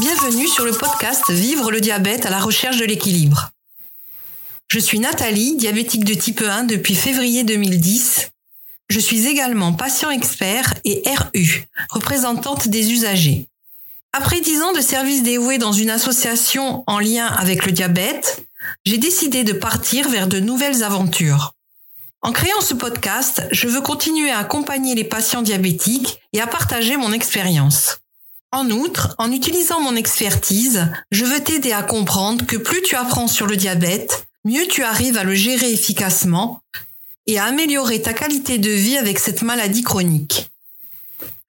Bienvenue sur le podcast Vivre le diabète à la recherche de l'équilibre. Je suis Nathalie, diabétique de type 1 depuis février 2010. Je suis également patient expert et RU, représentante des usagers. Après dix ans de service dévoué dans une association en lien avec le diabète, j'ai décidé de partir vers de nouvelles aventures. En créant ce podcast, je veux continuer à accompagner les patients diabétiques et à partager mon expérience. En outre, en utilisant mon expertise, je veux t'aider à comprendre que plus tu apprends sur le diabète, mieux tu arrives à le gérer efficacement et à améliorer ta qualité de vie avec cette maladie chronique.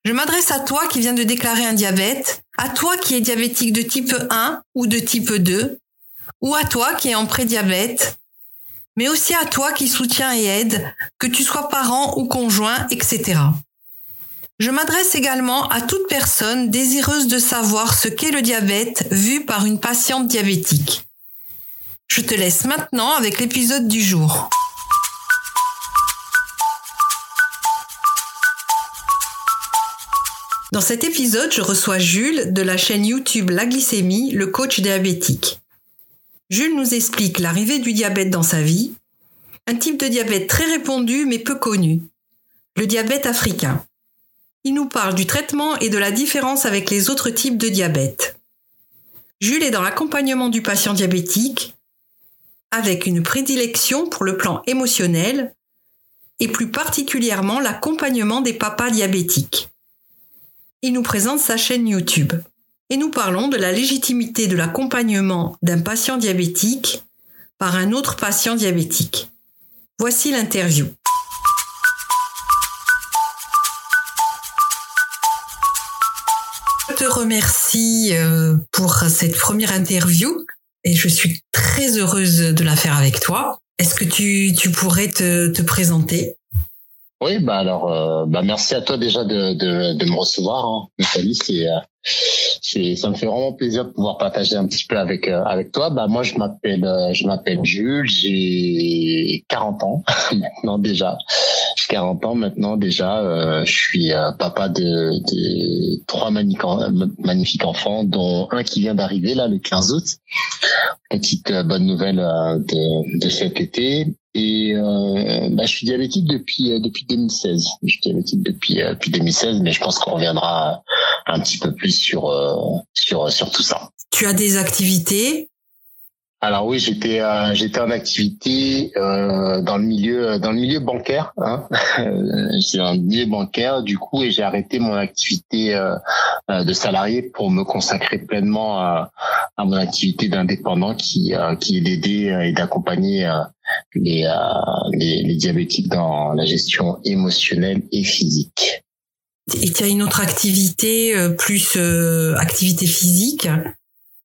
Je m'adresse à toi qui viens de déclarer un diabète, à toi qui es diabétique de type 1 ou de type 2, ou à toi qui es en prédiabète, mais aussi à toi qui soutiens et aide, que tu sois parent ou conjoint, etc. Je m'adresse également à toute personne désireuse de savoir ce qu'est le diabète vu par une patiente diabétique. Je te laisse maintenant avec l'épisode du jour. Dans cet épisode, je reçois Jules de la chaîne YouTube La Glycémie, le coach diabétique. Jules nous explique l'arrivée du diabète dans sa vie, un type de diabète très répandu mais peu connu, le diabète africain. Il nous parle du traitement et de la différence avec les autres types de diabète. Jules est dans l'accompagnement du patient diabétique avec une prédilection pour le plan émotionnel et plus particulièrement l'accompagnement des papas diabétiques. Il nous présente sa chaîne YouTube et nous parlons de la légitimité de l'accompagnement d'un patient diabétique par un autre patient diabétique. Voici l'interview. Remercie euh, pour cette première interview et je suis très heureuse de la faire avec toi. Est-ce que tu, tu pourrais te, te présenter? Oui, bah alors, euh, bah merci à toi déjà de, de, de me recevoir. Hein. Salut, c'est euh, c'est ça me fait vraiment plaisir de pouvoir partager un petit peu avec euh, avec toi. Bah moi je m'appelle euh, je m'appelle Jules, j'ai 40 ans maintenant déjà. J'ai 40 ans maintenant déjà. Euh, je suis papa de, trois magnifiques enfants, dont un qui vient d'arriver là le 15 août. Petite bonne nouvelle de, cet été. Et euh, bah, je suis diabétique depuis depuis 2016. Je suis diabétique depuis depuis 2016, mais je pense qu'on reviendra un petit peu plus sur euh, sur sur tout ça. Tu as des activités? Alors oui, j'étais euh, j'étais en activité euh, dans le milieu dans le milieu bancaire. Hein. c'est un milieu bancaire du coup et j'ai arrêté mon activité de salarié pour me consacrer pleinement à, à mon activité d'indépendant qui qui est d'aider et d'accompagner les, les les diabétiques dans la gestion émotionnelle et physique. Et tu as une autre activité euh, plus euh, activité physique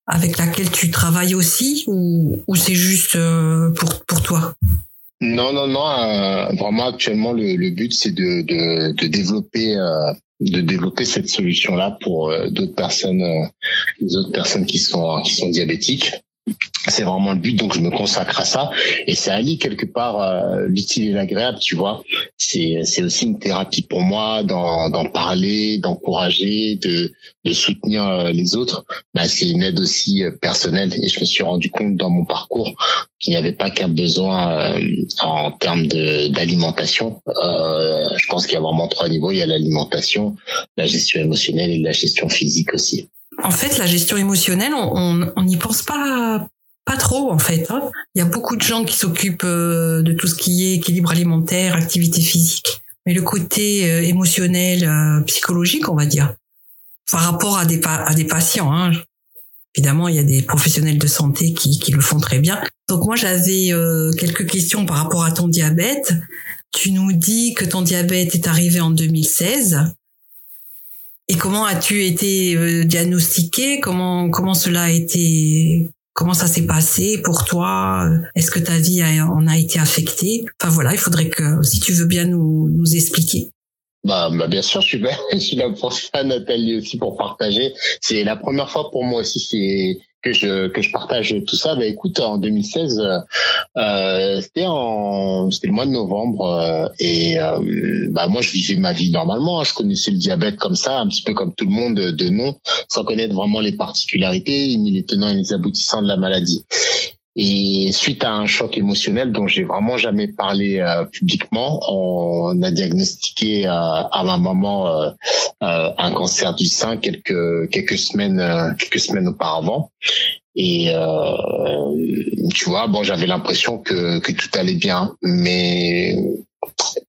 avec laquelle tu travailles aussi ou, c'est juste euh, pour pour toi? Non non non vraiment actuellement le, le but c'est de, de, de développer de développer cette solution là pour d'autres personnes les autres personnes qui sont qui sont diabétiques c'est vraiment le but donc je me consacre à ça. Et ça allie quelque part euh, l'utile et l'agréable tu vois. C'est c'est aussi une thérapie pour moi d'en d'en parler d'encourager de de soutenir euh, les autres. Bah c'est une aide aussi euh, personnelle. Et je me suis rendu compte dans mon parcours qu'il n'y avait pas qu'un besoin en termes de d'alimentation. Je pense qu'il y a vraiment trois niveaux. Il y a l'alimentation la gestion émotionnelle et la gestion physique aussi en fait, la gestion émotionnelle, on n'y pense pas pas trop en fait. Hein. Il y a beaucoup de gens qui s'occupent euh, de tout ce qui est équilibre alimentaire, activité physique, mais le côté euh, émotionnel, euh, psychologique, on va dire, par rapport à des à des patients. Hein. Évidemment, il y a des professionnels de santé qui, qui le font très bien. Donc moi, j'avais quelques questions par rapport à ton diabète. Tu nous dis que ton diabète est arrivé en 2016. Et comment as-tu été diagnostiqué? Comment comment cela a été Comment ça s'est passé pour toi? Est-ce que ta vie en a été affectée? Enfin voilà, il faudrait que, si tu veux bien nous, nous expliquer. Bah, bah bien sûr, je suis, je suis là pour ça, Nathalie aussi pour partager. C'est la première fois pour moi aussi, c'est que je que je partage tout ça. Bah écoute, en 2016, euh, c'était en c'était le mois de novembre euh, et euh, bah moi je vivais ma vie normalement. Hein. Je connaissais le diabète comme ça, un petit peu comme tout le monde de nom, sans connaître vraiment les particularités ni les tenants et les aboutissants de la maladie. Et suite à un choc émotionnel dont j'ai vraiment jamais parlé euh, publiquement, on a diagnostiqué euh, à ma maman euh, un cancer du sein quelques quelques semaines quelques semaines auparavant. Et tu vois, bon, j'avais l'impression que que tout allait bien, mais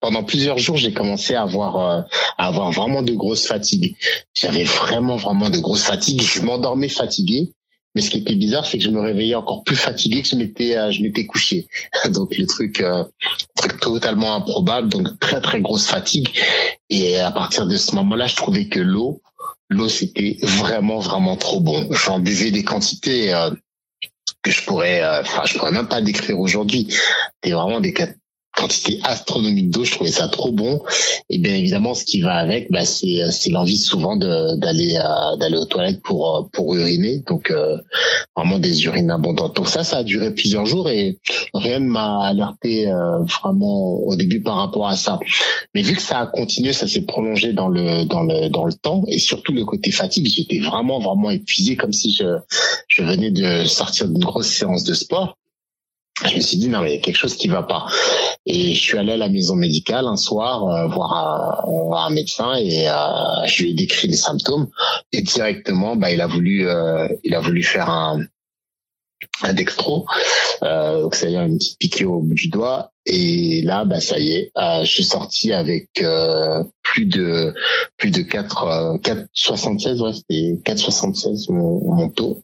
pendant plusieurs jours, j'ai commencé à avoir à avoir vraiment de grosses fatigues. J'avais vraiment vraiment de grosses fatigues. Je m'endormais fatigué mais ce qui était bizarre, c'est que je me réveillais encore plus fatigué que je m'étais euh, je m'étais couché. Donc le truc, euh, truc totalement improbable, donc très très grosse fatigue. Et à partir de ce moment-là, je trouvais que l'eau, l'eau c'était vraiment vraiment trop bon. J'en buvais des quantités euh, que je pourrais, enfin je pourrais même pas décrire aujourd'hui. C'était vraiment des quantité astronomique d'eau. Je trouvais ça trop bon. Et bien évidemment, ce qui va avec, bah, c'est c'est l'envie souvent d'aller d'aller aux toilettes pour euh, pour uriner. Donc euh, vraiment des urines abondantes. Donc ça, ça a duré plusieurs jours et rien ne m'a alerté euh, vraiment au début par rapport à ça. Mais vu que ça a continué, ça s'est prolongé dans le dans le dans le temps et surtout le côté fatigue, j'étais vraiment vraiment épuisé comme si je je venais de sortir d'une grosse séance de sport je me suis dit non mais il y a quelque chose qui va pas. Et je suis allé à la maison médicale un soir euh, voir, un, un, médecin et euh, je lui ai décrit les symptômes. Et directement bah il a voulu euh, il a voulu faire un dextro, euh, donc c'est-à-dire une petite piqûre au bout du doigt. Et là, bah ça y est, euh, je suis sorti avec euh, plus de plus de 4 4,76, ouais, c'était 4,76 mon, mon taux.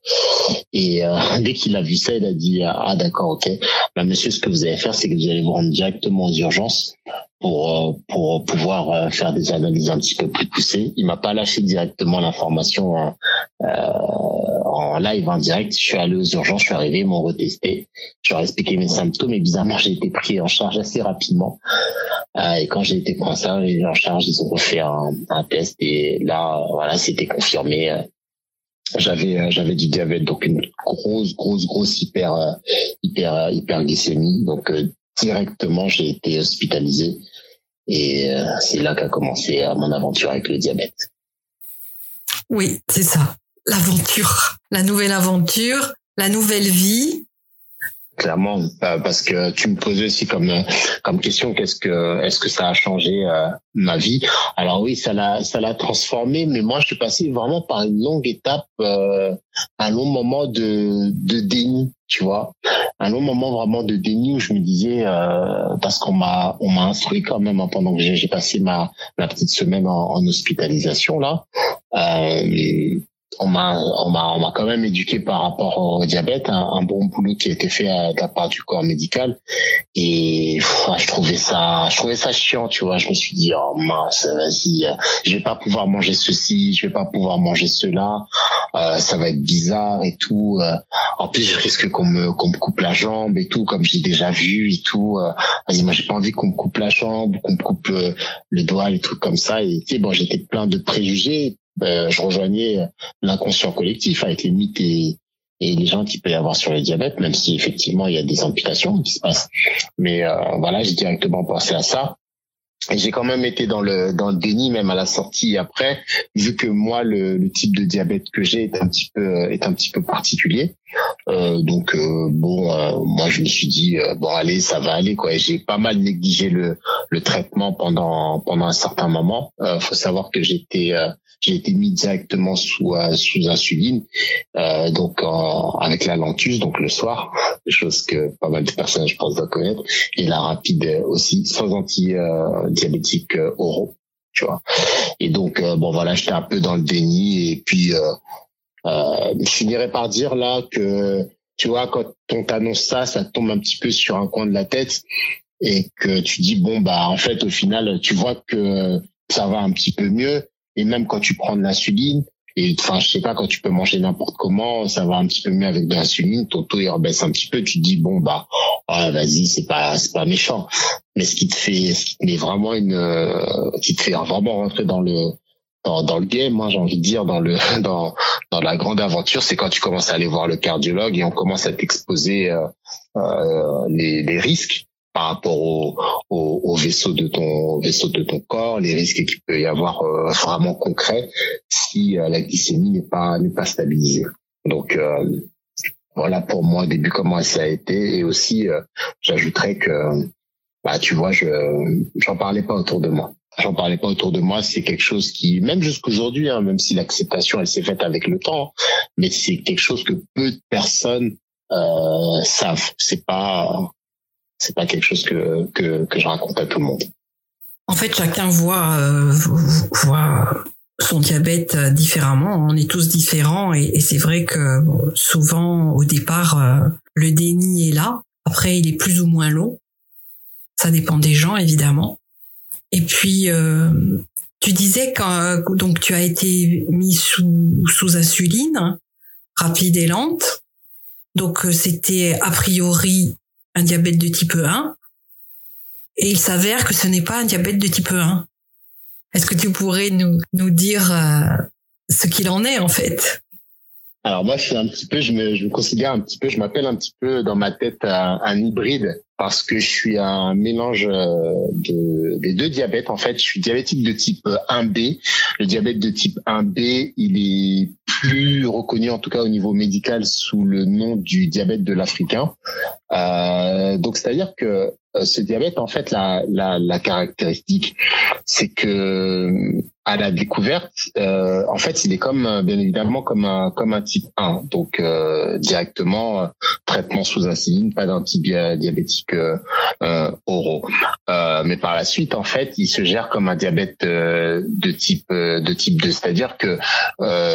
Et euh, dès qu'il a vu ça, il a dit ah d'accord, ok, bah monsieur, ce que vous allez faire, c'est que vous allez vous rendre directement aux urgences pour euh, pour pouvoir euh, faire des analyses un petit peu plus poussées. Il m'a pas lâché directement l'information hein, euh, en live, en direct. Je suis allé aux urgences, je suis arrivé, ils m'ont retesté. Je leur ai expliqué mes symptômes et bizarrement, j'ai été pris en charge assez rapidement. Euh, et quand j'ai été pris en charge, ils ont refait un, un test et là, voilà, c'était confirmé. J'avais j'avais du diabète, donc une grosse grosse grosse hyper hyper hyperglycémie. Donc directement, j'ai été hospitalisé et euh, c'est là qu'a commencé euh, mon aventure avec le diabète. Oui, c'est ça. L'aventure, la nouvelle aventure, la nouvelle vie. Clairement, euh, parce que tu me posais aussi comme comme question, qu'est-ce que est-ce que ça a changé ma vie? Alors oui, ça l'a ça l'a transformé, mais moi je suis passé vraiment par une longue étape, un long moment de de déni tu vois un long moment vraiment de déni où je me disais euh, parce qu'on m'a on m'a instruit quand même hein, pendant que j'ai passé ma ma petite semaine en, en hospitalisation là. Euh, on m'a on m'a on m'a quand même éduqué par rapport au diabète un, un, bon boulot qui a été fait à, la part du corps médical. Et je trouvais ça je trouvais ça chiant tu vois. Je me suis dit oh mince vas-y je vais pas pouvoir manger ceci je vais pas pouvoir manger cela euh, ça va être bizarre et tout euh, en plus je risque qu'on me qu'on me coupe la jambe et tout comme j'ai déjà vu et tout euh, vas-y moi j'ai pas envie qu'on me coupe la jambe qu'on me coupe euh, le doigt les trucs comme ça. Et tu sais bon j'étais plein de préjugés ben, je rejoignais l'inconscient collectif avec les mythes et, les gens qui peut y avoir sur le diabète, même si effectivement il y a des amputations qui se passent. Mais euh, voilà, j'ai directement pensé à ça. J'ai quand même été dans le dans le déni même à la sortie après, vu que moi le, le type de diabète que j'ai est un petit peu est un petit peu particulier. Euh, donc euh, bon, euh, moi je me suis dit bon allez ça va aller quoi. J'ai pas mal négligé le le traitement pendant pendant un certain moment. faut savoir que j'étais j'ai été mis directement sous euh, sous insuline, euh, donc avec la lentus, donc le soir, chose que pas mal de personnes je pense doivent connaître, et la rapide aussi, sans anti-diabétique euh, oraux, tu vois. Et donc bon voilà, j'étais un peu dans le déni, et puis je finirais par dire là que tu vois quand on t'annonce ça, ça tombe un petit peu sur un coin de la tête et que tu dis bon bah en fait au final tu vois que ça va un petit peu mieux et même quand tu prends de l'insuline, et enfin, je sais pas, quand tu peux manger n'importe comment, ça va un petit peu mieux avec de l'insuline, ton taux il rebaisse un petit peu, tu te dis bon bah, vas-y, c'est pas c'est pas méchant. Mais ce qui te fait, ce qui te met vraiment une, euh, qui te fait vraiment rentrer dans le dans, dans le game, moi j'ai envie de dire dans le dans dans la grande aventure, c'est quand tu commences à aller voir le cardiologue et on commence à t'exposer euh, euh, les, les risques par rapport au, au, au, vaisseau de ton vaisseau de ton corps, les risques qu'il peut y avoir euh, vraiment concrets si euh, la glycémie n'est pas n'est pas stabilisée. Donc euh, voilà pour moi au début comment ça a été et aussi j'ajouterais que bah tu vois je j'en parlais pas autour de moi j'en parlais pas autour de moi, c'est quelque chose qui, même jusqu'aujourd'hui, hein, même si l'acceptation elle s'est faite avec le temps, mais c'est quelque chose que peu de personnes euh, savent. C'est pas, c'est pas quelque chose que, que, je raconte à tout le monde. En fait, chacun voit euh, voit son diabète euh, différemment. On est tous différents et, c'est vrai que souvent au départ euh, le déni est là. Après, il est plus ou moins long. Ça dépend des gens évidemment. Et puis, tu disais que donc tu as été mis sous, sous insuline, rapide et lente. Donc c'était a priori un diabète de type 1. Et il s'avère que ce n'est pas un diabète de type 1. Est-ce que tu pourrais nous, nous dire euh, ce qu'il en est en fait? Alors moi, je un petit peu, je me, je me considère un petit peu, je m'appelle un petit peu dans ma tête un hybride parce que je suis un mélange euh, de, des deux diabètes. En fait, je suis diabétique de type 1B. Le diabète de type 1B, il est plus reconnu, en tout cas au niveau médical, sous le nom du diabète de l'Africain. Euh, donc, c'est-à-dire que euh, ce diabète, en fait, la, la, la caractéristique, c'est que à la découverte, euh, en fait, il est comme, bien évidemment, comme un comme un type 1, donc euh, directement traitement sous insuline, pas d'antidiabétique euh, euh, oraux. Euh, mais par la suite, en fait, il se gère comme un diabète de type de type 2, c'est-à-dire que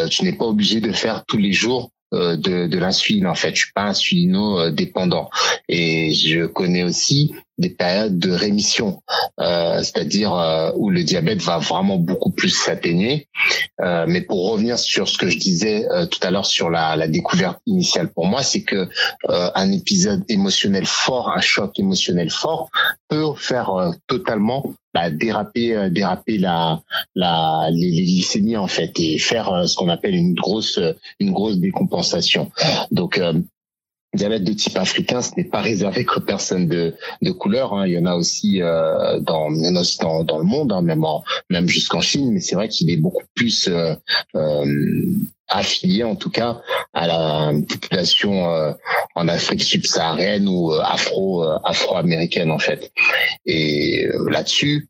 tu n'es pas obligé de faire tous les jours de, de l'insuline en fait. Je suis pas insulino dépendant et je connais aussi des périodes de rémission, euh, c'est-à-dire euh, où le diabète va vraiment beaucoup plus s'atténuer. Euh, mais pour revenir sur ce que je disais euh, tout à l'heure sur la, la, découverte initiale pour moi, c'est que euh, un épisode émotionnel fort, un choc émotionnel fort, peut faire totalement bah, déraper déraper la, la les, les, glycémies en fait et faire ce qu'on appelle une grosse une grosse décompensation. Donc diabète de type africain, ce n'est pas réservé qu'aux personnes de, de couleur. Hein. Il y en a aussi euh, dans, dans, le monde, hein, même en, même jusqu'en Chine. Mais c'est vrai qu'il est beaucoup plus euh, euh, affilié, en tout cas, à la population euh, en Afrique subsaharienne ou euh, afro euh, afro-américaine en fait. Et là-dessus,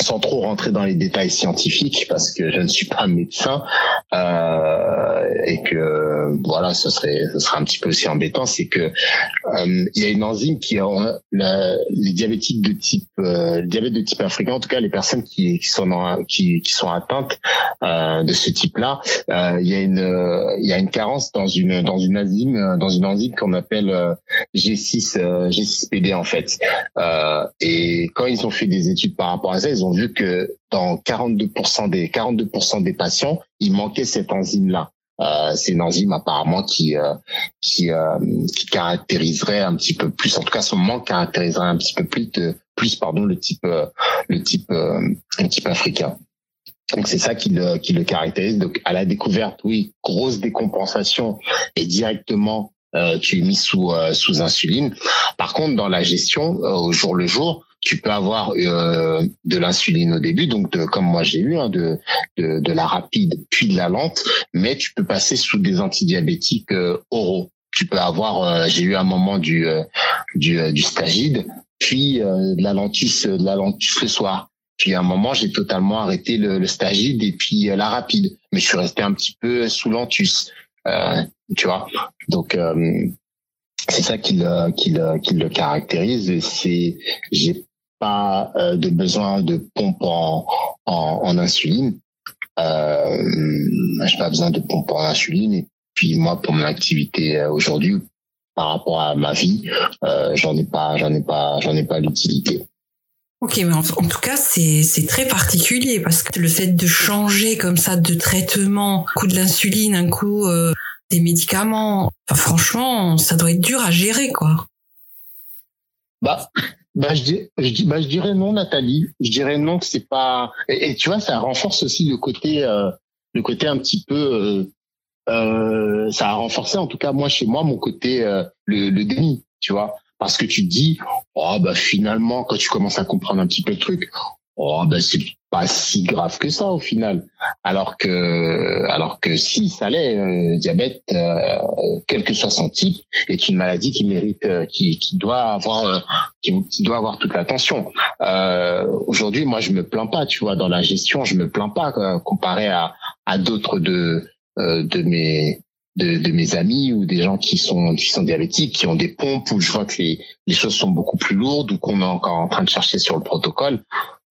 sans trop rentrer dans les détails scientifiques parce que je ne suis pas médecin euh, et que voilà ce serait ce serait un petit peu aussi embêtant c'est que euh, il y a une enzyme qui les diabétiques de type euh, diabète de type africain en tout cas les personnes qui, qui sont qui, qui sont atteintes euh, de ce type là euh, il y a une il y a une carence dans une dans une enzyme dans une enzyme qu'on appelle G6 G6PD en fait. Et quand ils ont fait des études par rapport à ça ils ont vu que dans 42% des 42% des patients, il manquait cette enzyme-là. Euh, c'est une enzyme apparemment qui euh, qui, euh, qui caractériserait un petit peu plus, en tout cas son manque caractériserait un petit peu plus de plus pardon le type euh, le type le type africain. Donc c'est ça qui le qui le caractérise. Donc à la découverte, oui, grosse décompensation et directement tu es mis sous sous insuline. Par contre, dans la gestion au jour le jour, tu peux avoir euh, de l'insuline au début, donc de, comme moi j'ai eu, hein, de, de, de, la rapide puis de la lente, mais tu peux passer sous des antidiabétiques euh, oraux. Tu peux avoir, euh, j'ai eu un moment du du, du stagide, puis de la lentus, de la lentus le soir. Puis à un moment, j'ai totalement arrêté le, le stagide et puis la rapide, mais je suis resté un petit peu sous lentus, tu vois. Donc c'est ça qui le, qui le, qui le caractérise. C'est, j'ai pas euh, de besoin de pompe en, en, en insuline. Euh, j'ai pas besoin de pompe en insuline. Et puis moi, pour mon activité euh, aujourd'hui, par rapport à ma vie, euh, j'en ai pas, j'en ai pas, j'en ai pas l'utilité. Ok, mais en, tout cas, c'est c'est très particulier parce que le fait de changer comme ça de traitement, un coup de l'insuline, un coup euh, des médicaments, enfin, franchement, ça doit être dur à gérer, quoi. Bah, bah je, dis, je, bah, je dirais non, Nathalie. Je dirais non que c'est pas. Et, tu vois, ça renforce aussi le côté, euh, le côté un petit peu. Euh, euh, ça a renforcé, en tout cas moi chez moi, mon côté euh, le, le déni. Tu vois, parce que tu te dis, oh bah finalement, quand tu commences à comprendre un petit peu le truc, oh bah c'est pas si grave que ça au final. Alors que, alors que si ça l'est, euh, diabète, euh, quel que soit son type, est une maladie qui mérite, euh, qui, qui doit avoir, euh, qui, doit avoir toute l'attention. Aujourd'hui, moi, je me plains pas, tu vois, dans la gestion, je me plains pas comparé à, à d'autres de, de mes de, de, mes amis ou des gens qui sont qui sont diabétiques, qui ont des pompes où je vois que les, les choses sont beaucoup plus lourdes ou qu'on est encore en train de chercher sur le protocole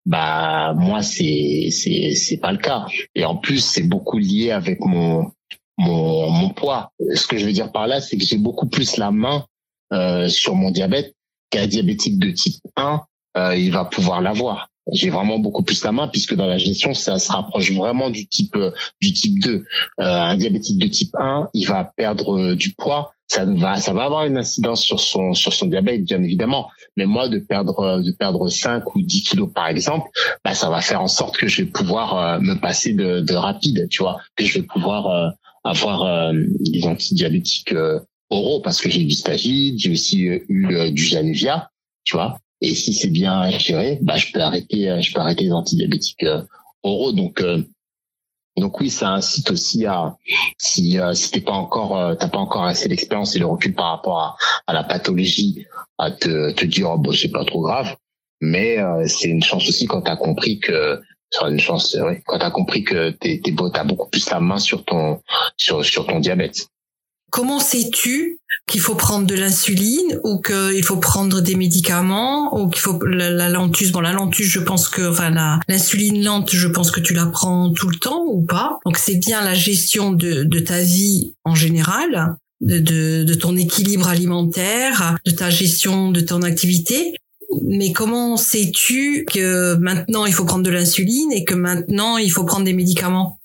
bah moi c'est c'est c'est pas le cas. Et en plus c'est beaucoup lié avec mon mon mon poids. Ce que je veux dire par là c'est que j'ai beaucoup plus la main euh, sur mon diabète qu'un diabétique de type 1 euh, il va pouvoir l'avoir j'ai vraiment beaucoup plus la main puisque dans la gestion ça se rapproche vraiment du type euh, du type 2 euh, un diabétique de type 1 il va perdre euh, du poids. Ça va ça va avoir une incidence sur son sur son diabète bien évidemment. Mais moi de perdre de perdre 5 ou 10 kilos par exemple bah ça va faire en sorte que je vais pouvoir me passer de, de rapide tu vois. Que je vais pouvoir avoir des antidiabétiques oraux parce que j'ai du stagide j'ai aussi eu du Januvia tu vois et si c'est bien géré, bah, je peux arrêter, euh, je peux arrêter les antidiabétiques euh, oraux. Donc, euh, donc oui, ça incite aussi à si si t'es pas encore t'as pas encore assez d'expérience et le recul par rapport à, à la pathologie, à te, te dire oh, bon c'est pas trop grave, mais c'est une chance aussi quand t'as compris que c'est une chance ouais, quand t'as compris que t'es t'es t'as beaucoup plus la main sur ton sur sur ton diabète. Comment sais-tu qu'il faut prendre de l'insuline ou qu'il faut prendre des médicaments ou qu'il faut la, lentus? Bon la lentus je pense que enfin l'insuline lente je pense que tu la prends tout le temps ou pas. Donc c'est bien la gestion de, ta vie en général de ton équilibre alimentaire de ta gestion de ton activité. Mais comment sais-tu que maintenant il faut prendre de l'insuline et que maintenant il faut prendre des médicaments?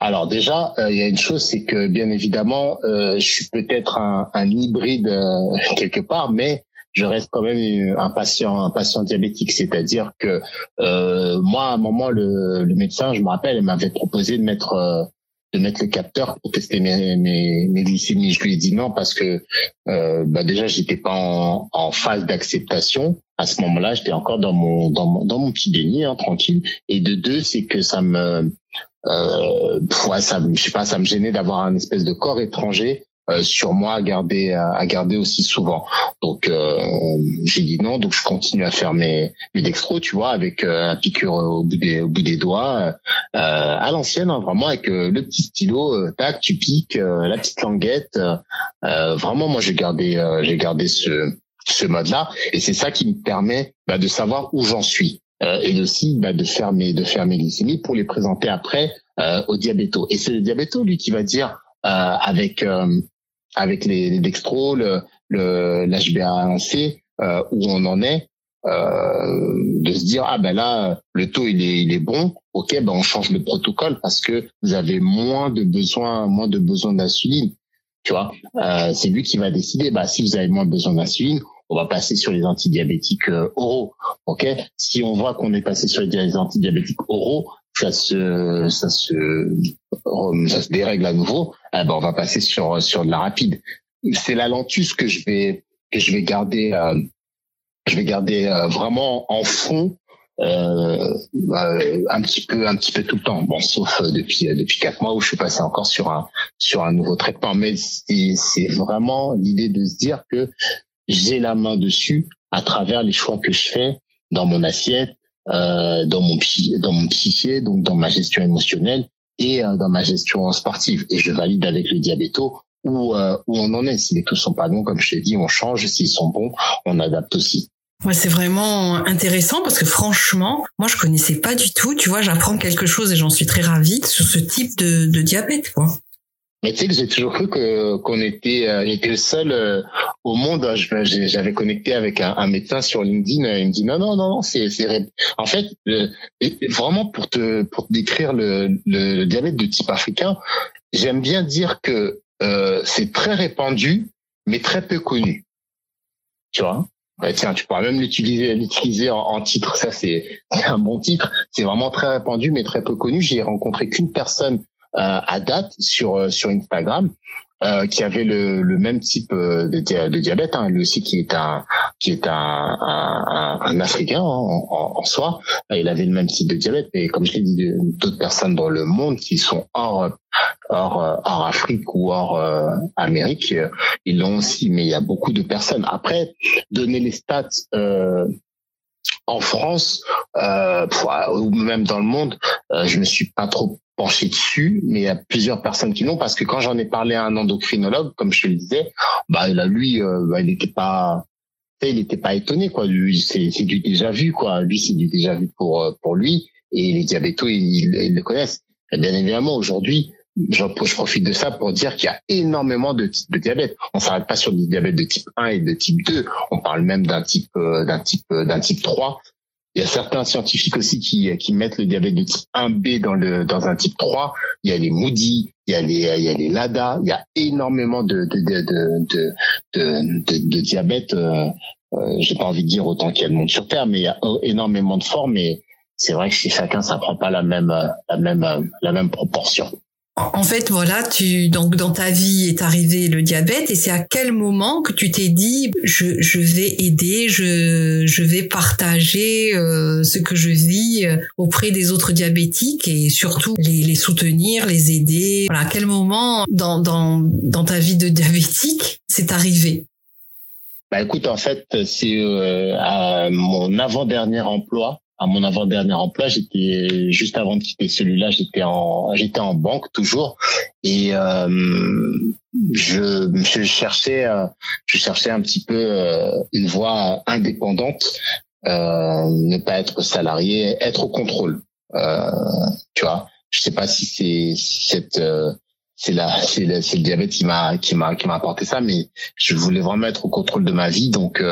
Alors déjà, euh, il y a une chose, c'est que bien évidemment, euh, je suis peut-être un, un hybride euh, quelque part, mais je reste quand même un patient, un patient diabétique. C'est-à-dire que moi, à un moment, le, le médecin, je me rappelle, il m'avait proposé de mettre de mettre le capteur pour tester mes, mes, mes glycémies. Je lui ai dit non parce que bah déjà j'étais pas en, en phase d'acceptation. À ce moment-là, j'étais encore dans mon dans mon dans mon petit déni, hein, tranquille. Et de deux, c'est que ça me euh, ouais, ça, je sais pas, ça me gênait d'avoir un espèce de corps étranger euh, sur moi à garder à, garder aussi souvent. Donc euh, j'ai dit non, donc je continue à faire mes mes dextro, tu vois, avec euh, un piqûre au bout des au bout des doigts, à l'ancienne, hein, vraiment avec le petit stylo, tac, tu piques, la petite languette. vraiment, moi j'ai gardé j'ai gardé ce ce mode-là, et c'est ça qui me permet bah, de savoir où j'en suis euh, et aussi bah, de faire mes de faire mes glycémies pour les présenter après euh, au diabéto. Et c'est le diabéto lui qui va dire euh, avec euh, avec les, les dextro, le, le l'HbA1c euh, où on en est, euh, de se dire ah ben là le taux il est il est bon, ok ben on change le protocole parce que vous avez moins de besoin moins de besoin d'insuline, tu vois. c'est lui qui va décider. Bah si vous avez moins besoin d'insuline, on va passer sur les antidiabétiques euh, oraux. Ok, si on voit qu'on est passé sur les antidiabétiques oraux, ça se ça se ça se dérègle à nouveau. Eh ben on va passer sur sur de la rapide. C'est la lentus que je vais que je vais garder euh, je vais garder euh, vraiment en fond euh, un petit peu un petit peu tout le temps bon sauf depuis depuis quatre mois où je suis passé encore sur un sur un nouveau traitement mais c'est vraiment l'idée de se dire que j'ai la main dessus à travers les choix que je fais dans mon assiette, euh, dans mon dans mon psyché, donc dans ma gestion émotionnelle et euh, dans ma gestion sportive. Et je valide avec le diabéto où euh, où on en est. Si les taux sont pas bons, comme je t'ai dit, on change. S'ils sont bons, on adapte aussi. Ouais, c'est vraiment intéressant parce que franchement, moi je connaissais pas du tout. Tu vois, j'apprends quelque chose et j'en suis très ravie sur ce type de, de diabète, quoi. Mais tu sais que j'ai toujours cru que qu'on était euh, était le seul euh, au monde. J'avais connecté avec un, médecin sur LinkedIn. Il me dit non non non non c'est en fait vraiment pour te pour te décrire le, le, diabète de type africain, j'aime bien dire que euh, c'est très répandu mais très peu connu. Tu vois? Tiens, tu pourras même l'utiliser, l'utiliser en, titre. Ça, c'est un bon titre. C'est vraiment très répandu, mais très peu connu. J'ai rencontré qu'une personne euh, à date sur sur Instagram euh, qui avait le, le, même type euh, de, de diabète, hein, lui aussi qui est un qui est un, un, un Africain hein, en, en, soi. Il avait le même type de diabète, mais comme je l'ai dit, d'autres personnes dans le monde qui sont hors hors, hors Afrique ou hors euh, Amérique, ils l'ont aussi. Mais il y a beaucoup de personnes. Après, donner les stats. Euh, en France euh, ou même dans le monde, euh, je me suis pas trop penché dessus, mais il y a plusieurs personnes qui l'ont parce que quand j'en ai parlé à un endocrinologue, comme je le disais, bah là lui, euh, bah, il n'était pas, il n'était pas étonné quoi. C'est du déjà vu quoi. Lui, c'est du déjà vu pour euh, pour lui et les diabétos ils, ils le connaissent. Bien évidemment, aujourd'hui, je, profite de ça pour dire qu'il y a énormément de types de diabète. On s'arrête pas sur du diabète de type 1 et de type 2. On parle même d'un type euh, d'un type d'un type 3 il y a certains scientifiques aussi qui, qui mettent le diabète de type 1B dans le dans un type 3. Il y a les Moody, il y a les il y a les LADA. Il y a énormément de de de de de, diabète. Euh, euh, J'ai pas envie de dire autant qu'il y a de monde sur Terre, mais il y a énormément de formes. Et c'est vrai que chez chacun, ça prend pas la même la même la même proportion. En fait, voilà, tu donc dans ta vie est arrivé le diabète et c'est à quel moment que tu t'es dit je, je vais aider, je, je vais partager euh, ce que je vis euh, auprès des autres diabétiques et surtout les, les soutenir, les aider. Voilà, à quel moment dans dans dans ta vie de diabétique c'est arrivé? Bah écoute, en fait, c'est euh, à mon avant-dernier emploi à mon avant-dernier emploi, j'étais juste avant de quitter celui-là, j'étais en j'étais en banque toujours et euh, je, je cherchais euh, je cherchais un petit peu euh, une voie indépendante, euh, ne pas être salarié, être au contrôle. Tu vois, je sais pas si c'est cette c'est la c'est le, le, diabète qui m'a qui m'a qui m'a apporté ça, mais je voulais vraiment être au contrôle de ma vie, donc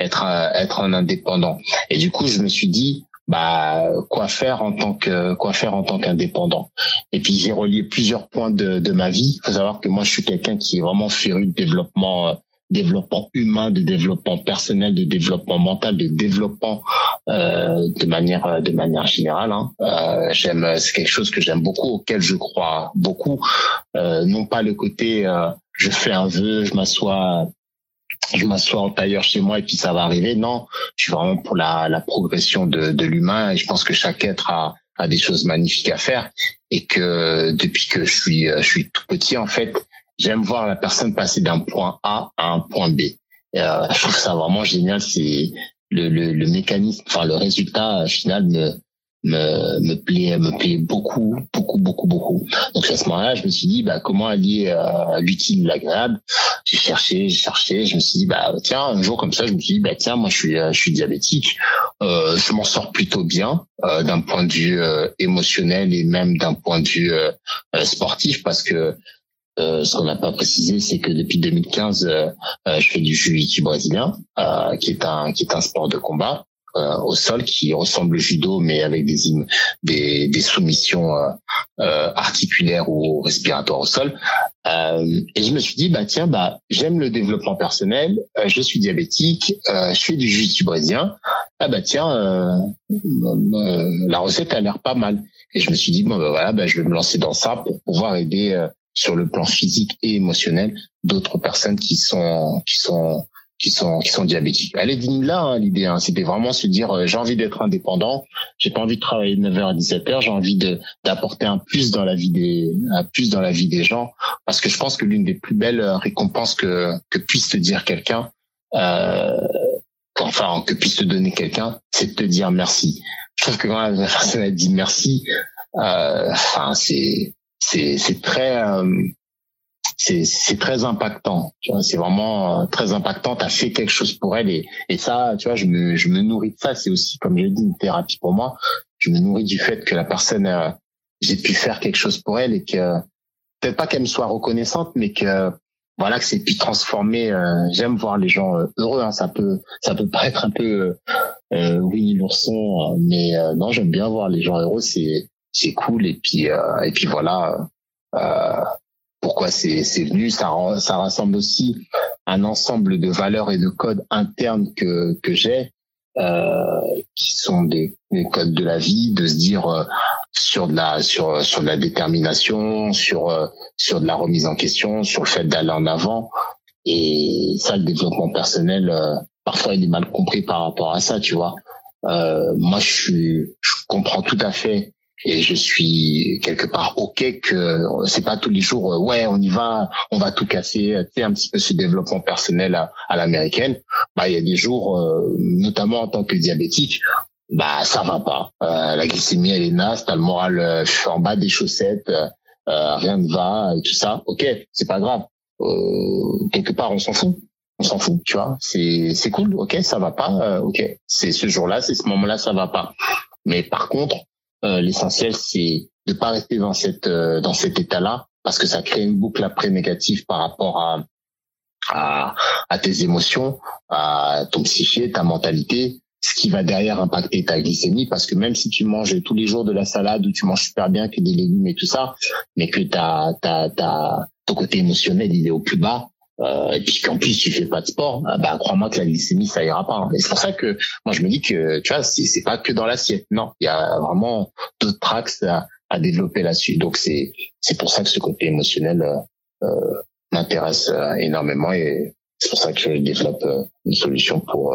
être être un indépendant. Et du coup, je me suis dit bah quoi faire en tant que quoi faire en tant qu'indépendant? Et puis j'ai relié plusieurs points de, de ma vie. Faut savoir que moi je suis quelqu'un qui est vraiment féru de développement euh, développement humain, de développement personnel, de développement mental, de développement euh, de manière de manière générale. Hein. Euh, j'aime c'est quelque chose que j'aime beaucoup, auquel je crois beaucoup. Euh, non pas le côté euh, je fais un vœu, je m'assois je m'assois en tailleur chez moi et puis ça va arriver. Non, je suis vraiment pour la, la progression de, de l'humain et je pense que chaque être a, a des choses magnifiques à faire et que depuis que je suis, je suis tout petit en fait, j'aime voir la personne passer d'un point A à un point B. euh, je trouve ça vraiment génial. C'est le, le, le mécanisme, enfin le résultat final me me, me plaît me plaît beaucoup beaucoup beaucoup beaucoup. Donc à ce moment-là je me suis dit bah comment allier euh, l'utile l'agréable? J'ai cherché j'ai cherché je me suis dit bah tiens un jour comme ça je me suis dit bah tiens moi je suis euh, je suis diabétique. Euh, je m'en sors plutôt bien euh, d'un point de vue euh, émotionnel et même d'un point de vue sportif parce que euh, ce qu'on n'a pas précisé, c'est que depuis 2015, euh, je fais du jiu-jitsu brésilien, euh, qui est un qui est un sport de combat. Euh, au sol qui ressemble au judo mais avec des des, des soumissions euh, euh, articulaires ou respiratoires au sol. Et je me suis dit bah tiens bah j'aime le développement personnel je suis diabétique je fais du jiu brésilien. Ah bah tiens la recette a l'air pas mal. Et je me suis dit bon bah voilà bah, je vais me lancer dans ça pour pouvoir aider sur le plan physique et émotionnel d'autres personnes qui sont qui sont qui sont qui sont diabétiques. Elle est digne là hein, l'idée, hein. c'était vraiment se dire euh, j'ai envie d'être indépendant, j'ai pas envie de travailler de 9h à 17h, j'ai envie de d'apporter un plus dans la vie des un plus dans la vie des gens parce que je pense que l'une des plus belles récompenses que que puisse te dire quelqu'un euh, enfin que puisse te donner quelqu'un, c'est de te dire merci. Je trouve que quand la personne a dit merci, euh, enfin c'est c'est c'est très euh, c'est très impactant. c'est vraiment euh, très impactant. T'as fait quelque chose pour elle et, et ça, tu vois, je me, je me nourris de ça. C'est aussi, comme je dit, une thérapie pour moi. Je me nourris du fait que la personne, euh, j'ai pu faire quelque chose pour elle et que peut-être pas qu'elle me soit reconnaissante, mais que voilà que c'est pu transformer. Euh, j'aime voir les gens heureux. Hein. Ça peut, ça peut paraître un peu euh, oui l'ourson, mais non, j'aime bien voir les gens heureux. C'est c'est cool et puis et puis voilà pourquoi c'est venu. Ça, ça rassemble aussi un ensemble de valeurs et de codes internes que, que j'ai, euh, qui sont des, des, codes de la vie, de se dire euh, sur de la sur sur de la détermination, sur euh, sur de la remise en question, sur le fait d'aller en avant. Et ça, le développement personnel, euh, parfois, il est mal compris par rapport à ça, tu vois. moi, je suis, je comprends tout à fait et je suis quelque part ok que c'est pas tous les jours euh, ouais on y va on va tout casser tu sais un petit peu ce développement personnel à, à l'américaine bah il y a des jours euh, notamment en tant que diabétique bah ça va pas euh, la glycémie elle est naze t'as le moral euh, en bas des chaussettes rien ne va et tout ça ok c'est pas grave quelque part on s'en fout on s'en fout, tu vois. C'est c'est cool, ok, ça va pas, ok. C'est ce jour-là, c'est ce moment-là, ça va pas. Mais par contre, euh, l'essentiel, c'est de pas rester dans cette euh, dans cet état-là parce que ça crée une boucle après négative par rapport à, à, à tes émotions, à ton psyché, ta mentalité, ce qui va derrière impacter ta glycémie parce que même si tu manges tous les jours de la salade ou tu manges super bien que des légumes et tout ça, mais que ta ta ta ton côté émotionnel il est au plus bas, euh, et puis qu'en plus tu fais pas de sport, ah bah crois-moi que la glycémie ça ira pas. Hein. Et c'est pour ça que moi je me dis que tu vois c'est pas que dans l'assiette, non, il y a vraiment d'autres axes à, développer là-dessus. Donc c'est c'est pour ça que ce côté émotionnel euh, euh m'intéresse euh, énormément et c'est pour ça que je développe euh, une solution pour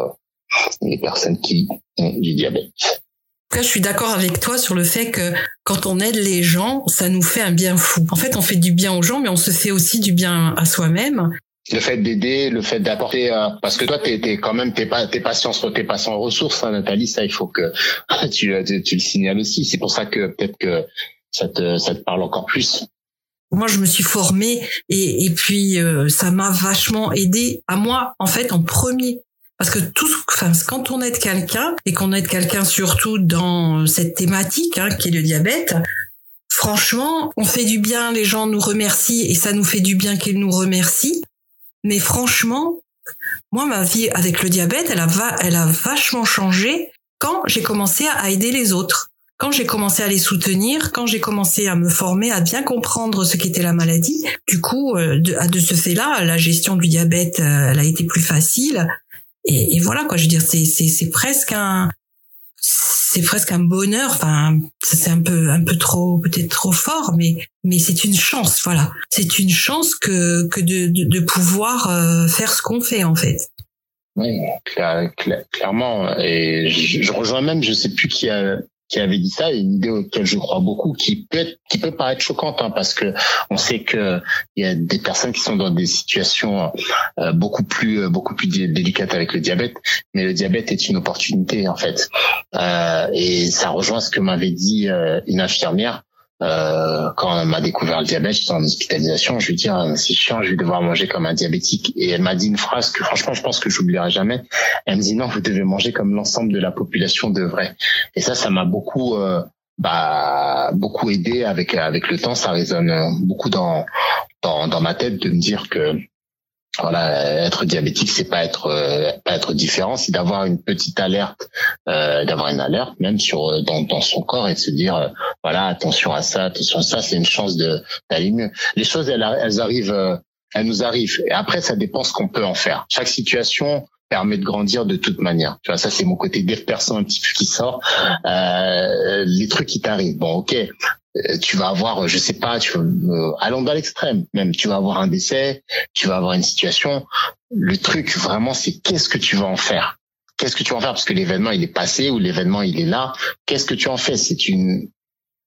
les personnes qui ont du diabète. En tout cas, je suis d'accord avec toi sur le fait que quand on aide les gens, ça nous fait un bien fou. En fait, on fait du bien aux gens, mais on se fait aussi du bien à soi-même le fait d'aider, le fait d'apporter, euh, parce que toi, t'es es quand même, t'es pas, t'es patient, t'es patient en ressources, hein, Nathalie. Ça, il faut que tu, tu, le signales aussi. C'est pour ça que peut-être que ça te, ça te parle encore plus. Moi, je me suis formée et, et puis euh, ça m'a vachement aidé à moi, en fait, en premier. Parce que tout, enfin, quand on aide quelqu'un et qu'on aide quelqu'un surtout dans cette thématique hein, qui est le diabète, franchement, on fait du bien, les gens nous remercient et ça nous fait du bien qu'ils nous remercient. Mais franchement, moi, ma vie avec le diabète, elle a, vachement changé quand j'ai commencé à aider les autres. Quand j'ai commencé à les soutenir, quand j'ai commencé à me former, à bien comprendre ce qu'était la maladie, du coup, euh, de, de ce fait-là, la gestion du diabète, euh, elle a été plus facile. Et, et voilà, quoi, je veux dire, c'est presque un, c'est presque un bonheur. Enfin, c'est un peu, un peu trop, peut-être trop fort, mais, mais c'est une chance. Voilà, c'est une chance que que de de, pouvoir euh, faire ce qu'on fait en fait. Oui, clairement. Et je, je, rejoins même, je sais plus qui a qui avait dit ça, une idée auquel je crois beaucoup, qui peut être, qui peut paraître choquante, hein, parce que on sait que il y a des personnes qui sont dans des situations euh, beaucoup plus euh, beaucoup plus délicates avec le diabète, mais le diabète est une opportunité en fait, euh, et ça rejoint ce que m'avait dit euh, une infirmière euh, quand elle m'a découvert le diabète, j'étais en hospitalisation, je lui dis ah, c'est chiant, je vais devoir manger comme un diabétique. Et elle m'a dit une phrase que franchement je pense que j'oublierai jamais. Elle me dit non, vous devez manger comme l'ensemble de la population devrait. Et ça, ça m'a beaucoup euh, bah beaucoup aidé avec avec le temps. Ça résonne beaucoup dans dans, dans ma tête de me dire que voilà, être diabétique, c'est pas être euh, pas être différent, c'est d'avoir une petite alerte, euh, d'avoir une alerte même sur euh, dans, dans son corps et de se dire voilà attention à ça, attention à ça, c'est une chance de d'aller mieux. Les choses elles, elles arrivent, elles nous arrivent et après ça dépend ce qu'on peut en faire. Chaque situation permet de grandir de toute manière. Tu vois, ça c'est mon côté dev perso un petit peu qui sort. Euh, les trucs qui t'arrivent. Bon, ok, euh, tu vas avoir, je sais pas, tu euh, allons dans l'extrême, même tu vas avoir un décès, tu vas avoir une situation. Le truc vraiment, c'est qu'est-ce que tu vas en faire? Qu'est-ce que tu vas en faire? Parce que l'événement il est passé ou l'événement il est là. Qu'est-ce que tu en fais? C'est une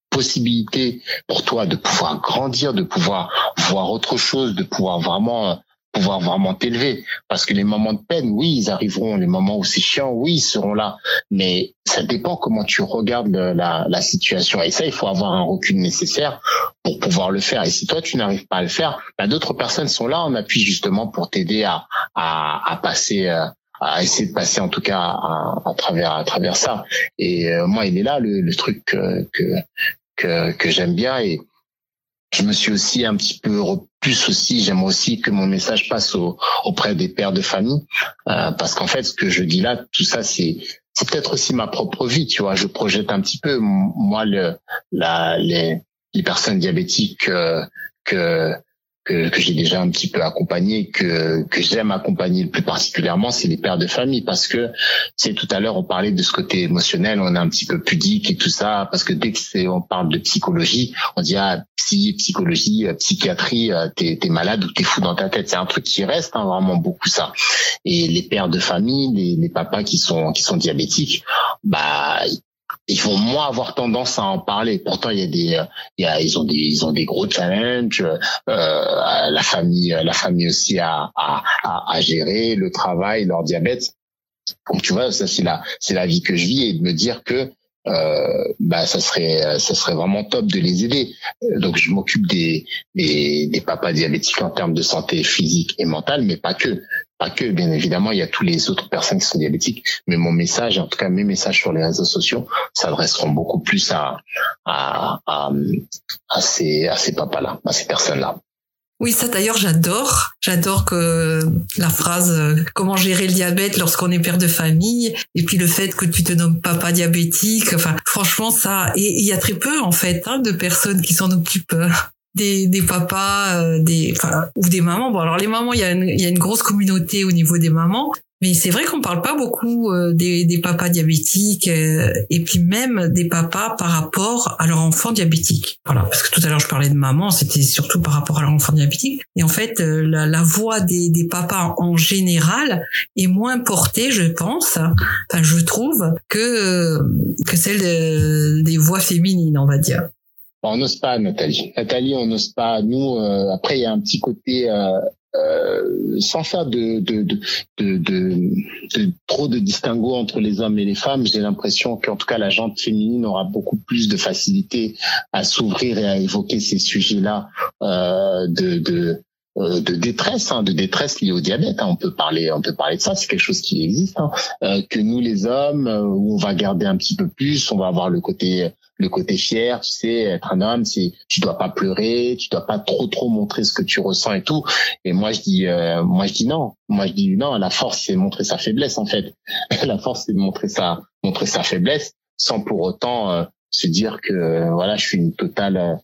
possibilité pour toi de pouvoir grandir, de pouvoir voir autre chose, de pouvoir vraiment pouvoir vraiment t'élever. Parce que les moments de peine, oui, ils arriveront. Les moments où c'est chiant, oui, ils seront là. Mais ça dépend comment tu regardes la, la situation. Et ça, il faut avoir un recul nécessaire pour pouvoir le faire. Et si toi, tu n'arrives pas à le faire, bah, d'autres personnes sont là en appui justement pour t'aider à, à, à passer euh, à essayer de passer en tout cas à, à travers à travers ça. Et euh, moi, il est là le, le truc que que que, que j'aime bien et je me suis aussi un petit peu plus aussi, j'aime aussi que mon message passe auprès des pères de famille, euh, parce qu'en fait, ce que je dis là, tout ça, c'est c'est peut-être aussi ma propre vie, tu vois. Je projette un petit peu moi le la les les personnes diabétiques euh, que que, que j'ai déjà un petit peu accompagné, que, que j'aime accompagner le plus particulièrement, c'est les pères de famille, parce que c'est tout à l'heure on parlait de ce côté émotionnel, on est un petit peu pudique et tout ça, parce que dès que c'est on parle de psychologie, on dit ah psy, psychologie, euh, psychiatrie, euh, t'es es malade ou t'es fou dans ta tête, c'est un truc qui reste hein, vraiment beaucoup ça. Et les pères de famille, les, les papas qui sont qui sont diabétiques, bah ils vont moins avoir tendance à en parler. Pourtant, il y a des, euh, il y a, ils ont des, ils ont des gros challenges. Euh, la famille, la famille aussi à, à, à, gérer le travail, leur diabète. Donc tu vois, ça c'est la, c'est la vie que je vis et de me dire que euh, bah ça serait ça serait vraiment top de les aider. Donc je m'occupe des, des, des papas diabétiques en termes de santé physique et mentale, mais pas que que, bien évidemment, il y a tous les autres personnes qui sont diabétiques, mais mon message, en tout cas mes messages sur les réseaux sociaux, s'adresseront beaucoup plus à ces, à ces papas-là, à ces personnes-là. Oui, ça d'ailleurs j'adore. J'adore que la phrase euh, comment gérer le diabète lorsqu'on est père de famille? Et puis le fait que tu te nommes papa diabétique. Enfin, franchement ça et il y a très peu en fait hein, de personnes qui s'en occupent des, des papas, euh, des, ou des mamans. Bon, alors les mamans, il y, a une, y a une grosse communauté au niveau des mamans, mais c'est vrai qu'on parle pas beaucoup euh, des, des, papas diabétiques euh, et puis même des papas par rapport à leur enfant diabétique. Voilà, parce que tout à l'heure je parlais de maman, c'était surtout par rapport à leur enfant diabétique. Et en fait, la, la voix des, des, papas en général est moins portée, je pense, enfin je trouve, que que celle des voix féminines, on va dire on n'ose pas, Nathalie. Nathalie, on n'ose pas. Nous, euh, après, il y a un petit côté, euh, euh, sans faire de, de, de, de, trop de distinguo entre les hommes et les femmes, j'ai l'impression qu'en tout cas, la gente féminine aura beaucoup plus de facilité à s'ouvrir et à évoquer ces sujets-là de, de de détresse, hein, de détresse liée au diabète. Hein. On peut parler, on peut parler de ça. C'est quelque chose qui existe. Hein. que nous, les hommes, où on va garder un petit peu plus, on va avoir le côté le côté fier, tu sais, être un homme, c'est tu dois pas pleurer, tu dois pas trop trop montrer ce que tu ressens et tout. Et moi je dis, euh, moi je dis non, moi je dis non. La force c'est montrer sa faiblesse en fait. la force c'est montrer sa montrer sa faiblesse sans pour autant euh, se dire que voilà je suis une totale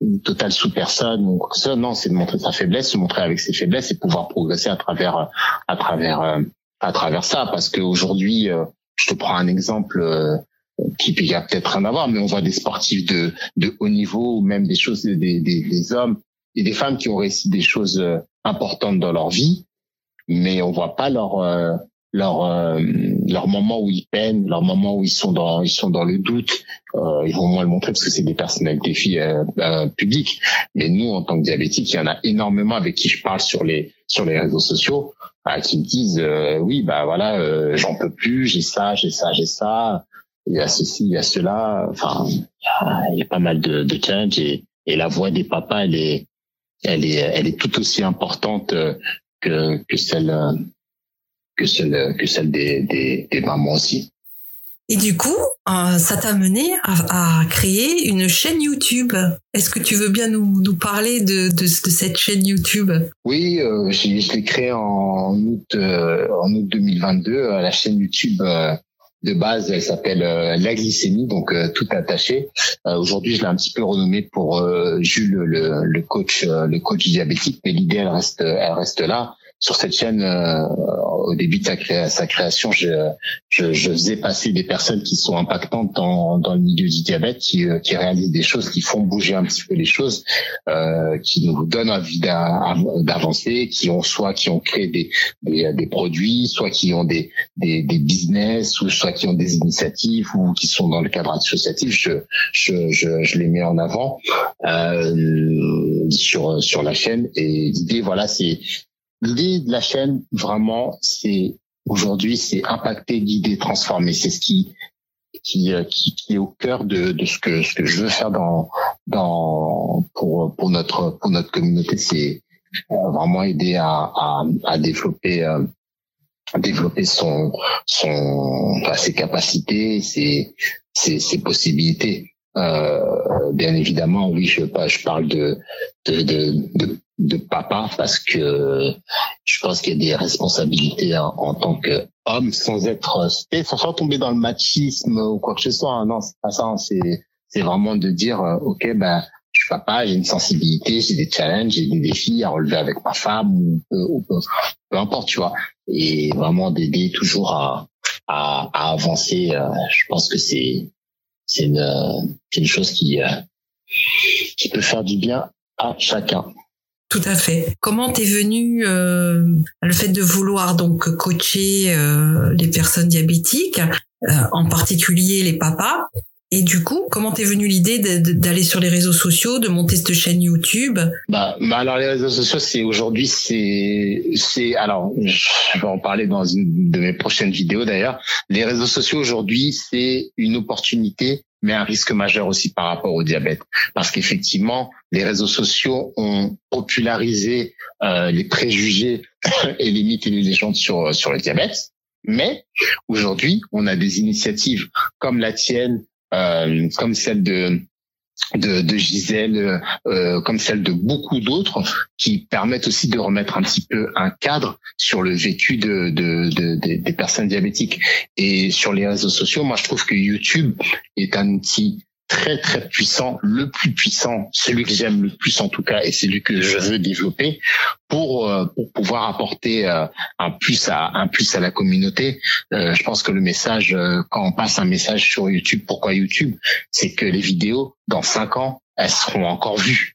une totale sous personne ou ça. Non, c'est de montrer sa faiblesse, se montrer avec ses faiblesses et pouvoir progresser à travers à travers à travers ça. Parce qu'aujourd'hui, je te prends un exemple qui il y a peut-être rien à voir, mais on voit des sportifs de, de haut niveau ou même des choses, des, des, des hommes et des femmes qui ont réussi des choses euh, importantes dans leur vie, mais on voit pas leur euh, leur euh, leur moment où ils peinent, leur moment où ils sont dans ils sont dans le doute. Euh, ils vont moins le montrer parce que c'est des personnalités euh, publiques. Mais nous, en tant que diabétiques, il y en a énormément avec qui je parle sur les sur les réseaux sociaux, qui me disent oui bah voilà j'en peux plus, j'ai ça, j'ai ça, j'ai ça il y a ceci, il y a cela. Enfin, il y a, pas mal de, de challenges et, et la voix des papas, elle est, elle est, elle est tout aussi importante euh, que, que celle, euh, que celle, que celle des, des, des mamans aussi. Et du coup, euh, ça t'a mené à, à, créer une chaîne YouTube. Est-ce que tu veux bien nous, nous parler de, de, de, cette chaîne YouTube? Oui, euh, je l'ai créée en août, en août 2022, la chaîne YouTube de base, elle s'appelle euh, la glycémie, donc euh, tout attaché. Euh, aujourd'hui, je l'ai un petit peu renommée pour Jules, le, le coach, le coach diabétique, mais l'idée, elle reste, elle reste là sur cette chaîne, euh, au début de sa, création, je, je, je, faisais passer des personnes qui sont impactantes dans, dans le milieu du diabète, qui, euh, qui réalisent des choses, qui font bouger un petit peu les choses, euh, qui nous donnent envie d'avancer, qui ont soit qui ont créé des, des, des, produits, soit qui ont des, des, des business, ou soit qui ont des initiatives, ou qui sont dans le cadre associatif. Je, je, je, je les mets en avant euh, sur sur la chaîne. Et l'idée, voilà, c'est L'idée de la chaîne, vraiment, c'est aujourd'hui, c'est impacter, guider, transformer. C'est ce qui qui, euh, qui, qui, est au cœur de, de ce que ce que je veux faire dans dans pour pour notre pour notre communauté. C'est euh, vraiment aider à à, à développer euh, développer son son ses capacités, ses ses, ses possibilités. Euh, bien évidemment, oui, je, je parle de, de, de, de, de papa parce que je pense qu'il y a des responsabilités en, en tant qu'homme sans être sans tomber dans le machisme ou quoi que ce soit. Non, c'est pas ça. C'est c'est vraiment de dire, euh, ok, ben je suis papa, j'ai une sensibilité, j'ai des challenges, j'ai des défis à relever avec ma femme ou, ou peu, importe, tu vois. Et vraiment d'aider toujours à, à, à avancer. Euh, je pense que c'est c'est une, une chose qui euh, qui peut faire du bien à chacun. Tout à fait. Comment t'es venu euh, le fait de vouloir donc coacher euh, les personnes diabétiques, euh, en particulier les papas et du coup, comment t'es venu l'idée d'aller sur les réseaux sociaux, de monter cette chaîne YouTube? Bah, bah, alors les réseaux sociaux, c'est aujourd'hui, c'est, c'est, alors je vais en parler dans une de mes prochaines vidéos d'ailleurs. Les réseaux sociaux aujourd'hui, c'est une opportunité mais un risque majeur aussi par rapport au diabète. Parce qu'effectivement, les réseaux sociaux ont popularisé euh, les préjugés et les mythes et les légendes sur, sur le diabète. Mais aujourd'hui, on a des initiatives comme la tienne, euh, comme celle de de, de Gisèle, euh, comme celle de beaucoup d'autres, qui permettent aussi de remettre un petit peu un cadre sur le vécu de, de, de, des personnes diabétiques. Et sur les réseaux sociaux, moi je trouve que YouTube est un outil très très puissant, le plus puissant, celui que j'aime le plus en tout cas, et celui que je veux développer pour euh, pour pouvoir apporter euh, un plus à un plus à la communauté. Euh, je pense que le message quand on passe un message sur YouTube, pourquoi YouTube, c'est que les vidéos dans cinq ans elles seront encore vues.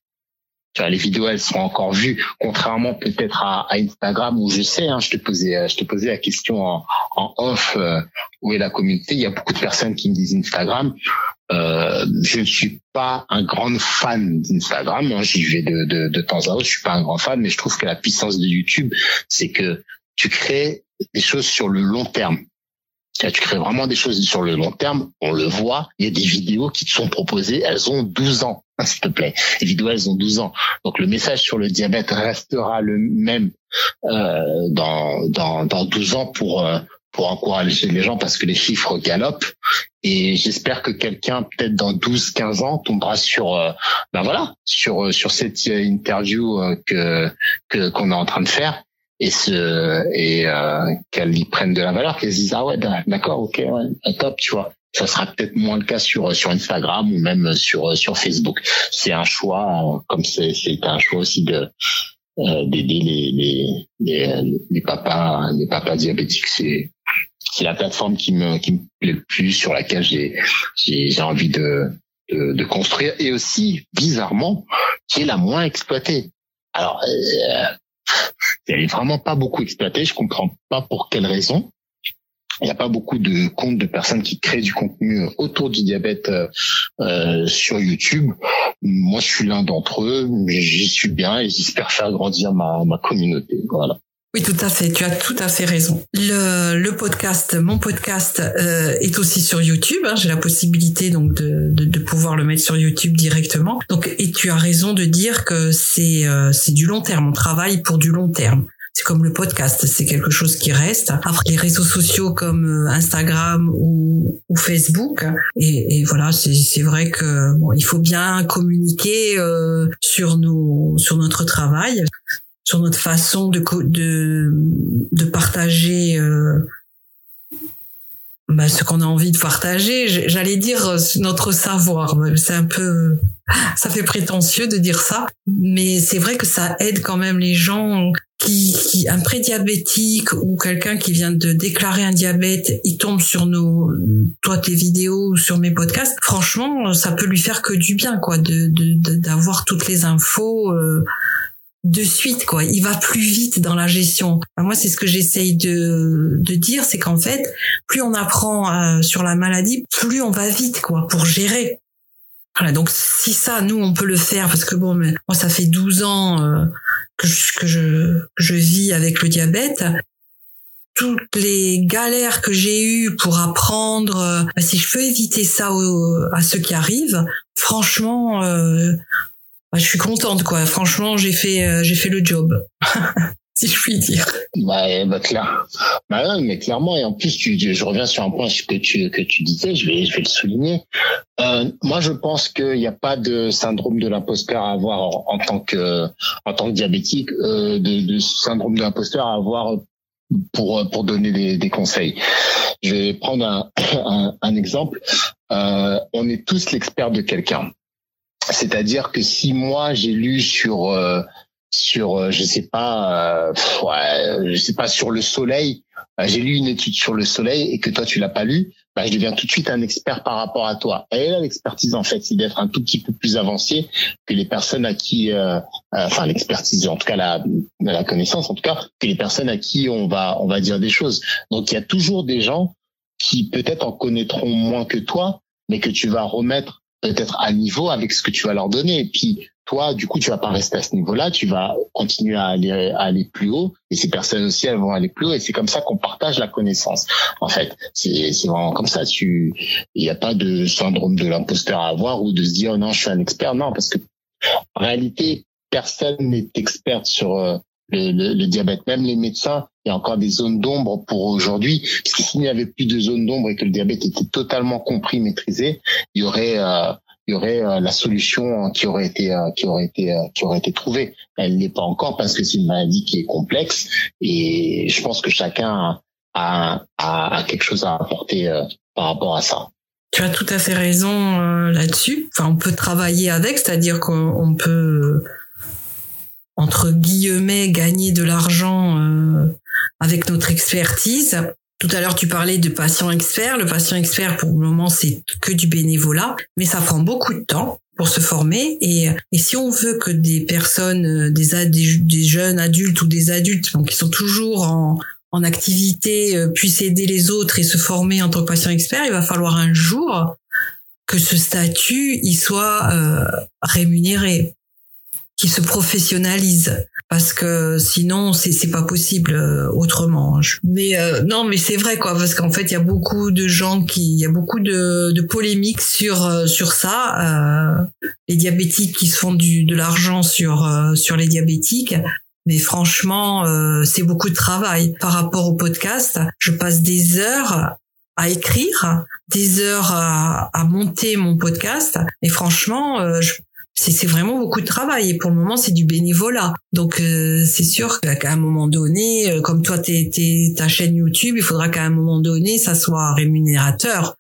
Les vidéos elles seront encore vues contrairement peut-être à, Instagram où je sais hein, je te posais je te posais la question en, en off où est la communauté. Il y a beaucoup de personnes qui me disent Instagram euh, je ne suis pas un grand fan d'Instagram. Hein. J'y vais de, de, de, temps à autre. Je suis pas un grand fan, mais je trouve que la puissance de YouTube, c'est que tu crées des choses sur le long terme. Tu crées vraiment des choses sur le long terme. On le voit. Il y a des vidéos qui te sont proposées. Elles ont 12 ans, s'il te plaît. Les vidéos, elles ont 12 ans. Donc le message sur le diabète restera le même euh, dans, dans, dans 12 ans pour euh, pour encourager les gens parce que les chiffres galopent. Et j'espère que quelqu'un peut-être dans 12 15 ans tombera sur euh, ben voilà sur euh, sur cette euh, interview que que qu'on est en train de faire et ce et euh, qu'elle y prenne de la valeur qu'elle se dise ah ouais d'accord OK ouais, top tu vois. Ça sera peut-être moins le cas sur sur Instagram ou même sur sur Facebook. C'est un choix comme c'est c'est un choix aussi de d'aider les, les les les papas les papas diabétiques c'est c'est la plateforme qui me qui me plaît le plus, sur laquelle j'ai j'ai envie de, de, de construire et aussi bizarrement qui est la moins exploitée. Alors euh, elle est vraiment pas beaucoup exploitée. Je comprends pas pour quelle raison. Il n'y a pas beaucoup de comptes de personnes qui créent du contenu autour du diabète euh, euh sur YouTube. Moi, je suis l'un d'entre eux. J'y suis bien et j'espère faire grandir ma, ma communauté. Voilà. Oui, tout à fait. Tu as tout à fait raison. Le, le podcast, mon podcast, euh, est aussi sur YouTube. Hein. J'ai la possibilité donc de, de, de, pouvoir le mettre sur YouTube directement. Donc, et tu as raison de dire que c'est euh, c'est du long terme. On travaille pour du long terme. C'est comme le podcast, c'est quelque chose qui reste. Après les réseaux sociaux comme euh, Instagram ou, Facebook, et, voilà, c'est vrai que bon, il faut bien communiquer euh, sur nos sur notre travail sur notre façon de de, partager euh, bah, ce qu'on a envie de partager. J'allais dire notre savoir. C'est un peu, ça fait prétentieux de dire ça, mais c'est vrai que ça aide quand même les gens qui, qui un prédiabétique ou quelqu'un qui vient de déclarer un diabète, il tombe sur nos, toi tes vidéos ou sur mes podcasts. Franchement, ça peut lui faire que du bien, quoi, de d'avoir toutes les infos. Euh, de suite quoi il va plus vite dans la gestion moi c'est ce que j'essaye de, de dire c'est qu'en fait plus on apprend euh, sur la maladie plus on va vite quoi pour gérer voilà donc si ça nous on peut le faire parce que bon mais moi ça fait 12 ans euh, que, je, que je je vis avec le diabète toutes les galères que j'ai eues pour apprendre euh, si je peux éviter ça à ceux qui arrivent franchement bah, je suis contente quoi. Franchement, j'ai fait euh, j'ai fait le job. si je puis dire. Bah, bah clair. Bah mais clairement et en plus tu, je reviens sur un point que tu que tu disais, je vais je vais le souligner. Euh, moi je pense qu'il n'y a pas de syndrome de l'imposteur à avoir en, tant que en tant que diabétique, euh, de, de, syndrome de l'imposteur à avoir pour pour donner des, des conseils. Je vais prendre un, un, un exemple. Euh, on est tous l'expert de quelqu'un C'est-à-dire que si moi j'ai lu sur euh, sur euh, je sais pas ouais, je sais pas sur le soleil, j'ai lu une étude sur le soleil et que toi tu l'as pas lu, bah, je deviens tout de suite un expert par rapport à toi. Et là, l'expertise, en fait, c'est d'être un tout petit peu plus avancé que les personnes à qui, euh, enfin, l'expertise, en tout cas la, la connaissance, en tout cas, que les personnes à qui on va, on va dire des choses. Donc, il y a toujours des gens qui peut-être en connaîtront moins que toi, mais que tu vas remettre peut-être à niveau avec ce que tu vas leur donner. Et puis toi, du coup, tu vas pas rester à ce niveau-là, tu vas continuer à aller, à aller plus haut. Et ces personnes aussi, elles vont aller plus haut. Et c'est comme ça qu'on partage la connaissance. En fait, c'est vraiment comme ça. Tu, il n'y a pas de syndrome de l'imposteur à avoir ou de se dire non, je suis un expert. Non, parce que en réalité, personne n'est expert sur euh, le, le, diabète. Même les médecins, il y a encore des zones d'ombre pour aujourd'hui. Parce que s'il n'y avait plus de zones d'ombre et que le diabète était totalement compris, maîtrisé, il y aurait euh, y aurait euh, la solution qui aurait été euh, qui aurait été qui aurait été trouvée. Elle n'est pas encore parce que c'est une maladie qui est complexe et je pense que chacun a, a, a quelque chose à apporter par rapport à ça. Tu as tout à fait raison là-dessus. Enfin, on peut travailler avec, c'est-à-dire qu'on peut entre guillemets gagner de l'argent euh, avec notre expertise. Tout à l'heure, tu parlais de patient expert. Le patient expert, pour le moment, c'est que du bénévolat, mais ça prend beaucoup de temps pour se former. Et, si on veut que des personnes, euh, des, jeunes adultes ou des adultes qui sont toujours en, activité euh, puissent aider les autres et se former en tant que patient expert, il va falloir un jour que ce statut il soit euh, rémunéré qui se professionnalise parce que sinon c'est c'est pas possible euh, autrement mais euh, non mais c'est vrai quoi. Parce qu'en fait il y a beaucoup de gens qui il y a beaucoup de, de polémiques sur euh, sur ça les diabétiques qui se font du de l'argent sur sur les diabétiques. Mais franchement c'est beaucoup de travail. Par rapport au podcast je passe des heures à écrire, des heures à, à monter mon podcast. Et franchement, je, c'est vraiment beaucoup de travail et pour le moment c'est du bénévolat. Donc euh, c'est sûr qu'à un moment donné, euh, comme toi t'es ta chaîne YouTube, il faudra qu'à un moment donné ça soit rémunérateur.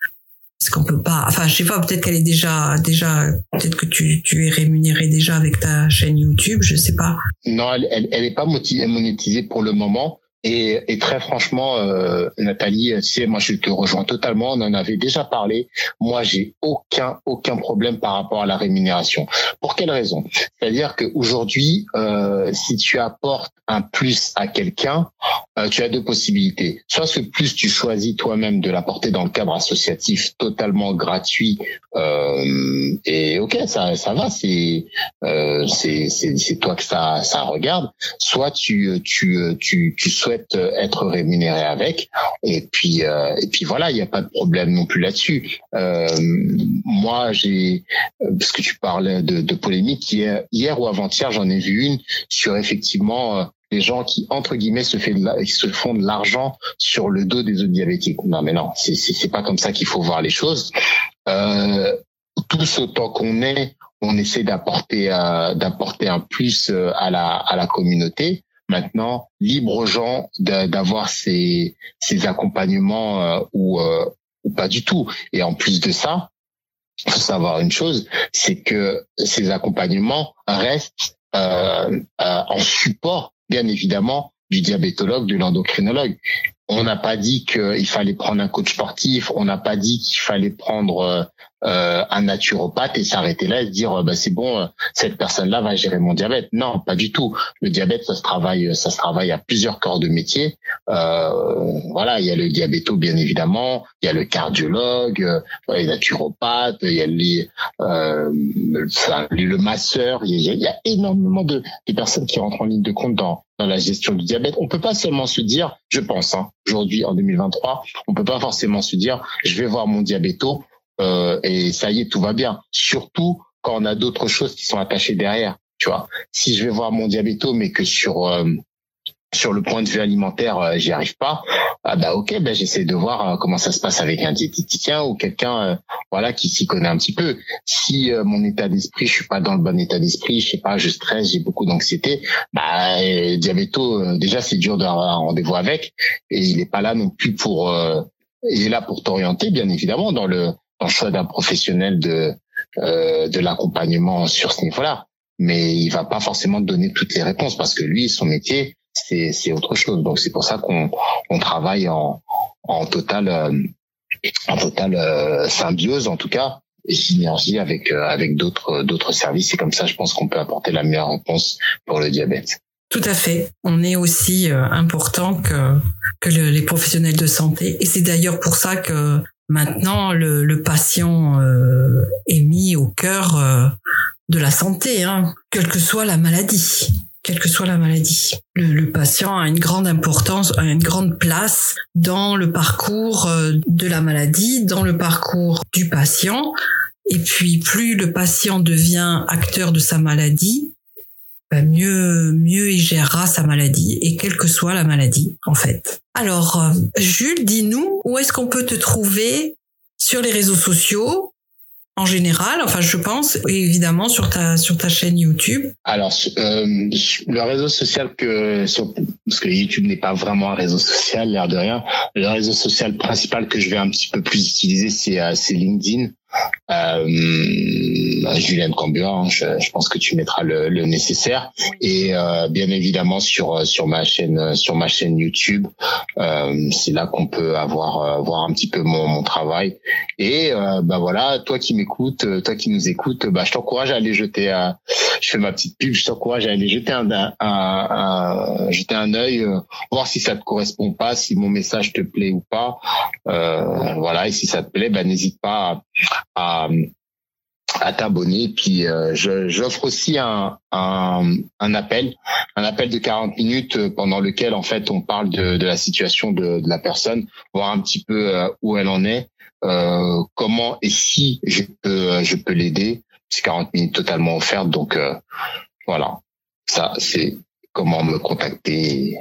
Parce qu'on peut pas, enfin je sais pas, peut-être qu'elle est déjà déjà, peut-être que tu, tu es rémunéré déjà avec ta chaîne YouTube, je sais pas. Non, elle elle, elle est pas monétisée pour le moment. Et, et, très franchement, euh, Nathalie, tu sais, moi je te rejoins totalement. On en avait déjà parlé. Moi, j'ai aucun aucun problème par rapport à la rémunération. Pour quelle raison? C'est-à-dire qu'aujourd'hui, euh, si tu apportes un plus à quelqu'un, euh, tu as deux possibilités. Soit ce plus, tu choisis toi-même de l'apporter dans le cadre associatif totalement gratuit. Euh, et ok, ça ça va, c'est euh, c'est c'est toi que ça ça regarde. Soit tu tu tu tu euh, être rémunéré avec. Et puis euh, et puis voilà, il n'y a pas de problème non plus là-dessus. Euh, moi, j'ai parce que tu parlais de, de polémique hier, ou avant-hier, j'en ai vu une sur effectivement les gens qui entre guillemets se, font de l'argent sur le dos des autres diabétiques. Non mais non, c'est c'est pas comme ça qu'il faut voir les choses. Euh, tous autant qu'on est, on essaie d'apporter d'apporter un plus à la à la communauté. Maintenant, libre aux gens d'avoir ces, ces accompagnements euh, ou, euh, ou pas du tout. Et en plus de ça, il faut savoir une chose, c'est que ces accompagnements restent euh, en support, bien évidemment, du diabétologue, de l'endocrinologue. On n'a pas dit qu'il fallait prendre un coach sportif, on n'a pas dit qu'il fallait prendre euh, un naturopathe et s'arrêter là et dire bah c'est bon euh, cette personne là va gérer mon diabète. Non pas du tout. Le diabète ça se travaille ça se travaille à plusieurs corps de métier. Euh, voilà il y a le diabéto bien évidemment. Il y a le cardiologue euh, les naturopathes il y a euh, le, masseur. Il y a, énormément de, de personnes qui rentrent en ligne de compte dans dans la gestion du diabète. On peut pas seulement se dire, je pense, hein, aujourd'hui en 2023, on peut pas forcément se dire, je vais voir mon diabéto euh, et ça y est, tout va bien. Surtout quand on a d'autres choses qui sont attachées derrière. Tu vois, si je vais voir mon diabéto, mais que sur euh, sur le point de vue alimentaire, euh, j'y arrive pas, ah bah ok, ben j'essaie de voir comment ça se passe avec un diététicien ou quelqu'un, voilà, qui s'y connaît un petit peu. Si mon état d'esprit, je suis pas dans le bon état d'esprit, je sais pas, je stresse, j'ai beaucoup d'anxiété, bah diabéto, déjà c'est dur d'avoir un rendez-vous avec, et il est pas là non plus pour, il est là pour t'orienter, bien évidemment, dans le le choix d'un professionnel de de l'accompagnement sur ce niveau-là. Mais il va pas forcément donner toutes les réponses parce que lui, son métier, c'est c'est autre chose. Donc c'est pour ça qu'on on travaille en en total en totale symbiose en tout cas et synergie avec avec d'autres d'autres services et comme ça je pense qu'on peut apporter la meilleure réponse pour le diabète. Tout à fait. On est aussi euh, important que, que les professionnels de santé. Et c'est d'ailleurs pour ça que maintenant le, le patient euh, est mis au cœur euh, de la santé, hein, quelle que soit la maladie. Quelle que soit la maladie, le, le, patient a une grande importance, a une grande place dans le parcours de la maladie, dans le parcours du patient. Et puis, plus le patient devient acteur de sa maladie, bah, mieux mieux il gérera sa maladie et quelle que soit la maladie en fait. Alors euh, Jules, dis-nous où est-ce qu'on peut te trouver sur les réseaux sociaux en général, enfin je pense, évidemment sur ta sur ta chaîne YouTube? Alors euh, le réseau social que parce que YouTube n'est pas vraiment un réseau social l'air de rien. Le réseau social principal que je vais un petit peu plus utiliser c'est euh, c'est LinkedIn. Euh, Julien Cambur, hein, je, pense que tu mettras le, le nécessaire. Et euh, bien évidemment sur sur ma chaîne sur ma chaîne YouTube, euh, c'est là qu'on peut avoir euh, voir un petit peu mon, mon travail. Et euh, bah voilà, toi qui m'écoutes, toi qui nous écoutes, bah je t'encourage à aller jeter un, je fais ma petite pub, je t'encourage à aller jeter un, un, un, jeter un œil, voir si ça te correspond pas, si mon message te plaît ou pas, voilà et si ça te plaît, bah n'hésite pas à, à t'abonner. Puis euh, j'offre aussi un, un, un, appel, un appel de 40 minutes euh, pendant lequel en fait on parle de, de la situation de, de, la personne, voir un petit peu euh, où elle en est, euh, comment et si je peux je peux l'aider. C'est 40 minutes totalement offertes, donc voilà. Ça c'est comment me contacter.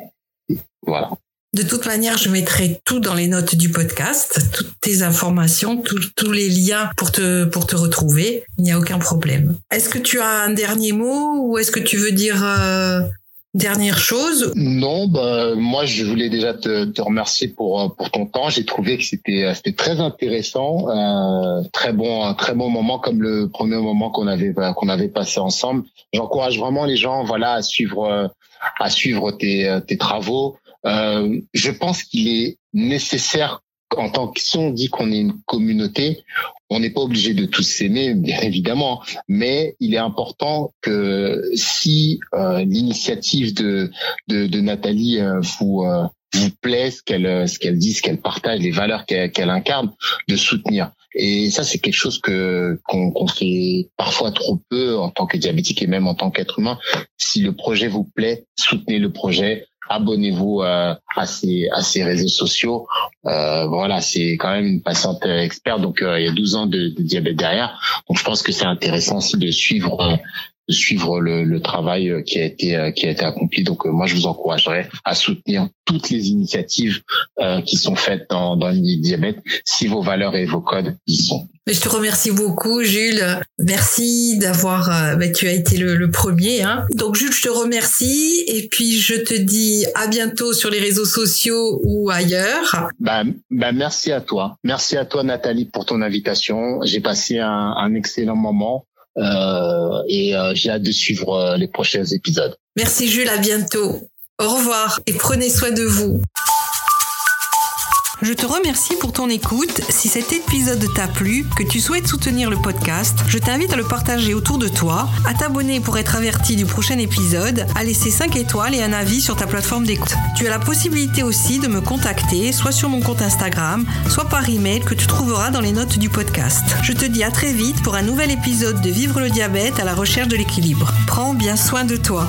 Voilà. De toute manière, je mettrai tout dans les notes du podcast, toutes tes informations, tous les liens pour te pour te retrouver. Il n'y a aucun problème. Est-ce que tu as un dernier mot ou est-ce que tu veux dire euh, dernière chose? Non, bah moi je voulais déjà te, te remercier pour euh, pour ton temps. J'ai trouvé que c'était euh, très intéressant, très bon un très bon moment comme le premier moment qu'on avait avait passé ensemble. J'encourage vraiment les gens voilà à suivre à suivre tes tes travaux. Euh, je pense qu'il est nécessaire en tant que si on dit qu'on est une communauté, on n'est pas obligé de tous s'aimer, bien évidemment, mais il est important que si euh, l'initiative de, de, de Nathalie euh, vous euh, vous plaît, ce qu'elle ce qu'elle dit, ce qu'elle partage, les valeurs qu'elle incarne, de soutenir. Et ça, c'est quelque chose que qu'on fait parfois trop peu en tant que diabétique et même en tant qu'être humain. Si le projet vous plaît, soutenez le projet, abonnez-vous euh, à ces à ces réseaux sociaux. Euh, voilà, c'est quand même une patiente experte, donc euh, il y a 12 ans de, de, diabète derrière. Donc je pense que c'est intéressant aussi de suivre de suivre le, le, travail euh, qui a été euh, qui a été accompli. Donc euh, moi je vous encouragerais à soutenir toutes les initiatives euh, qui sont faites dans, dans le diabète si vos valeurs et vos codes y sont. Je te remercie beaucoup, Jules. Merci d'avoir. Bah, tu as été le, le premier. Hein. Donc, Jules, je te remercie. Et puis, je te dis à bientôt sur les réseaux sociaux ou ailleurs. Bah, bah merci à toi. Merci à toi, Nathalie, pour ton invitation. J'ai passé un, un excellent moment. Euh, et euh, j'ai hâte de suivre euh, les prochains épisodes. Merci Jules, à bientôt. Au revoir et prenez soin de vous. Je te remercie pour ton écoute. Si cet épisode t'a plu, que tu souhaites soutenir le podcast, je t'invite à le partager autour de toi, à t'abonner pour être averti du prochain épisode, à laisser 5 étoiles et un avis sur ta plateforme d'écoute. Tu as la possibilité aussi de me contacter, soit sur mon compte Instagram, soit par email que tu trouveras dans les notes du podcast. Je te dis à très vite pour un nouvel épisode de Vivre le diabète à la recherche de l'équilibre. Prends bien soin de toi.